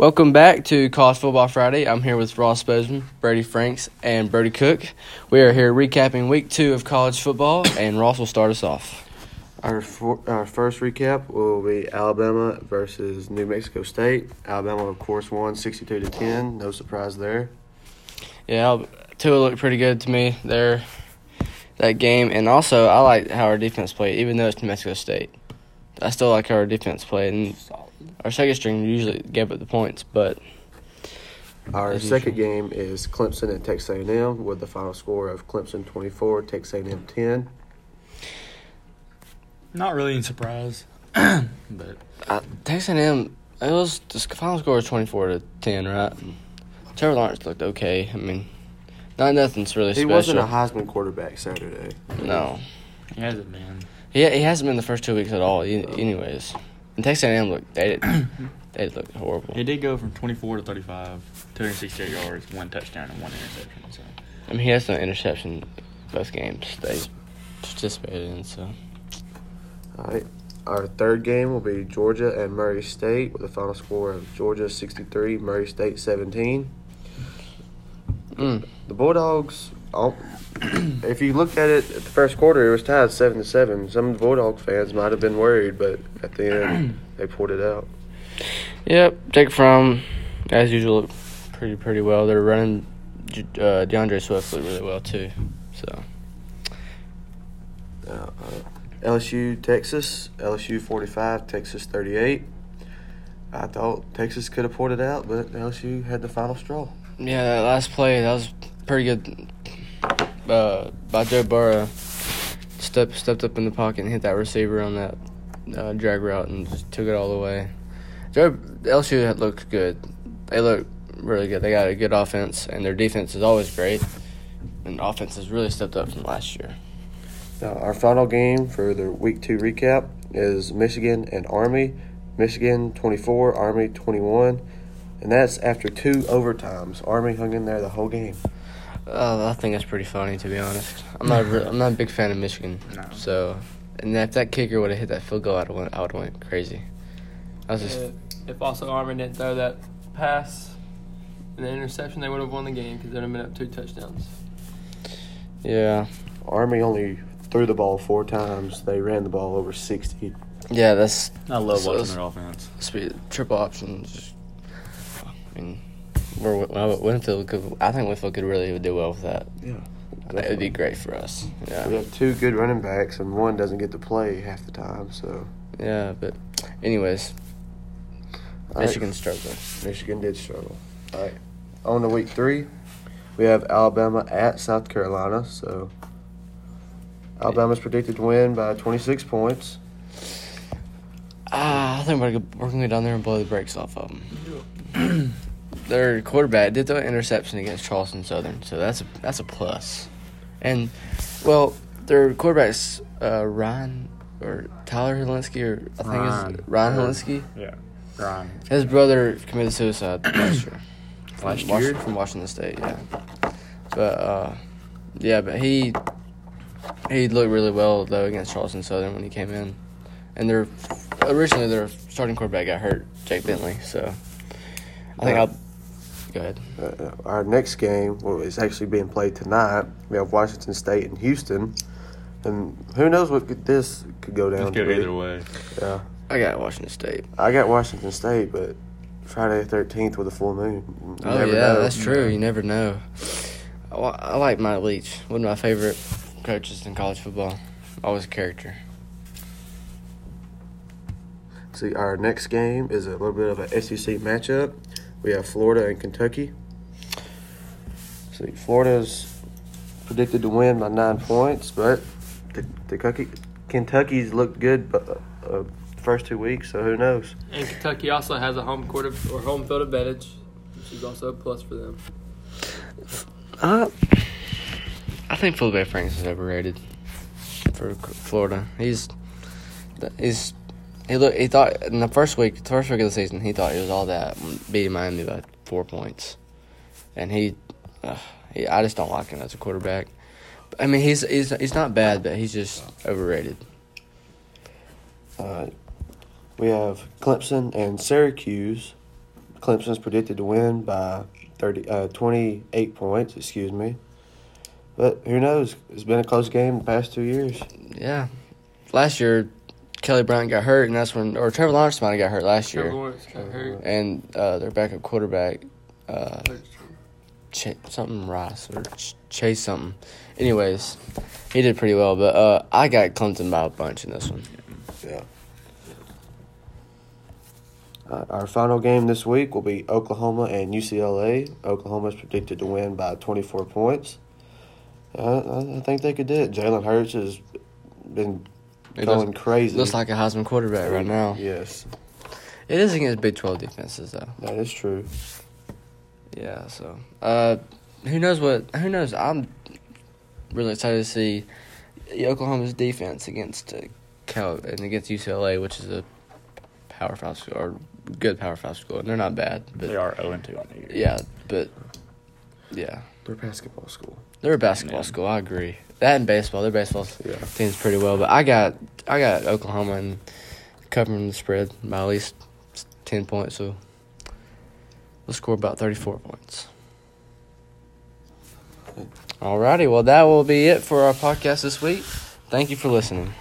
Welcome back to College Football Friday. I'm here with Ross Bozeman, Brady Franks, and Brody Cook. We are here recapping week two of college football, and Ross will start us off. Our, for, our first recap will be Alabama versus New Mexico State. Alabama, of course, won 62 to 10. No surprise there. Yeah, Tua looked pretty good to me there, that game. And also, I like how our defense played, even though it's New Mexico State. I still like how our defense played. And our second string usually gave up the points, but Our As second game is Clemson and Texas A&M with the final score of Clemson 24, Texas A&M 10. Not really in surprise, but uh, Texas A&M, it was the final score was twenty four to ten, right? Trevor Lawrence looked okay. I mean, not nothing's really He special. wasn't a Heisman quarterback Saturday. no. he hasn't been. He he hasn't been the first two weeks at all. e- Anyways, and Texas A&M look they did, they looked horrible. He did go from 24 to 35, 268 yards, one touchdown, and one interception. So I mean, he has no interception both games they participated in. So All right. Our third game will be Georgia and Murray State with a final score of Georgia 63, Murray State 17. mm, The Bulldogs, oh, if you look at it at the first quarter, it was tied 7 to 7. Some of the Bulldog fans might have been worried, but at the end, they pulled it out. yep. Jake Fromm, as usual, pretty pretty well. They're running. Uh, D'Andre Swift really well too. So Uh, uh, LSU, Texas, LSU 45, Texas 38. I thought Texas could have pulled it out, but LSU had the final straw. yeah, that last play that was pretty good. Uh, by Joe Burrow, stepped stepped up in the pocket and hit that receiver on that uh, drag route and just took it all the way. Joe LSU had looked good. They look really good. They got a good offense, and their defense is always great. And offense has really stepped up from last year. Now, our final game for the week two recap is Michigan and Army. Michigan 24, Army 21. And that's after two overtimes. Army hung in there the whole game. Uh, I think that's pretty funny, to be honest. I'm not. Re- I'm not a big fan of Michigan. No. So, and if that kicker would have hit that field goal, I'd have went. I would went crazy. I was just. If, if also Army didn't throw that pass and the interception, they would have won the game because they'd have been up two touchdowns. Yeah. Army only threw the ball four times. They ran the ball over 60. Yeah. That's. I love So watching their offense. Speed, triple options. I mean, where Win- Winfield could. I think Winfield could really do well with that. Yeah. I think It would be great for us. We have two good running backs, and one doesn't get to play half the time. So, Yeah. But, anyways, All right. Michigan struggled. Michigan did struggle. All right. On to week three, we have Alabama at South Carolina. So, Alabama's predicted to win by 26 points. Ah, I think we're gonna, we're gonna go down there and blow the brakes off of them. Their quarterback did throw an interception against Charleston Southern, so that's a that's a plus. And well, their quarterback's uh, Ryan or Tyler Hilinski or I think Ryan. it's Ryan Hilinski. Yeah, Ryan. His brother committed suicide last year. Last From year? from Washington State, yeah. But uh, yeah, but he he looked really well though against Charleston Southern when he came in, and their originally their starting quarterback got hurt, Jake Bentley. So I think Uh, I'll go ahead. Uh, our next game well, is actually being played tonight. We have Washington State and Houston, and who knows what could, this could go down Let's go either way. Yeah, I got Washington State. I got Washington State, but Friday the thirteenth with a full moon. You Oh never yeah, know. that's true. You never know. I, like Mike Leach. One of my favorite coaches in college football. Always a character. See, our next game is a little bit of a SEC matchup. We have Florida and Kentucky. See, Florida's predicted to win by nine points, but the, the Kentucky, Kentucky's looked good but, uh, first two weeks, so who knows? And Kentucky also has a home court of, or home field advantage, which is also a plus for them. Uh, I think Feleipe Franks is overrated for Florida. He's he's he look he thought in the first week, the first week of the season, he thought he was all that, beating Miami by four points, and he, uh, he I just don't like him as a quarterback. I mean, he's he's he's not bad, but he's just overrated. Uh, we have Clemson and Syracuse. Clemson's predicted to win by 30, uh, 28 points. Excuse me. But who knows? It's been a close game the past two years. Yeah. Last year, Kelly Bryant got hurt, and that's when, or Trevor Lawrence might have got hurt last Trevor year. Lawrence got hurt. And uh, their backup quarterback, uh, Ch- something Rice or Ch- Chase something. Anyways, he did pretty well, but uh, I got Clemson by a bunch in this one. Yeah. Uh, our final game this week will be Oklahoma and UCLA. Oklahoma is predicted to win by 24 points. Uh, I, I think they could do it. Jalen Hurts has been It going looks, crazy. looks like a Heisman quarterback right now. Yes, It is against Big 12 defenses, though. that is true. Yeah, so uh, who knows what? Who knows? I'm really excited to see Oklahoma's defense against uh, Cal and against UCLA, which is a Power Five school or good Power Five school, and they're not bad, but They are 0 2 on the year. yeah, but yeah, They're a basketball school. they're a basketball Yeah. school. I agree. That and baseball, their baseball Yeah. team's pretty well, but I got I got Oklahoma and covering the spread by at least ten points, so we'll score about thirty four points. Alrighty, well that will be it for our podcast this week. Thank you for listening.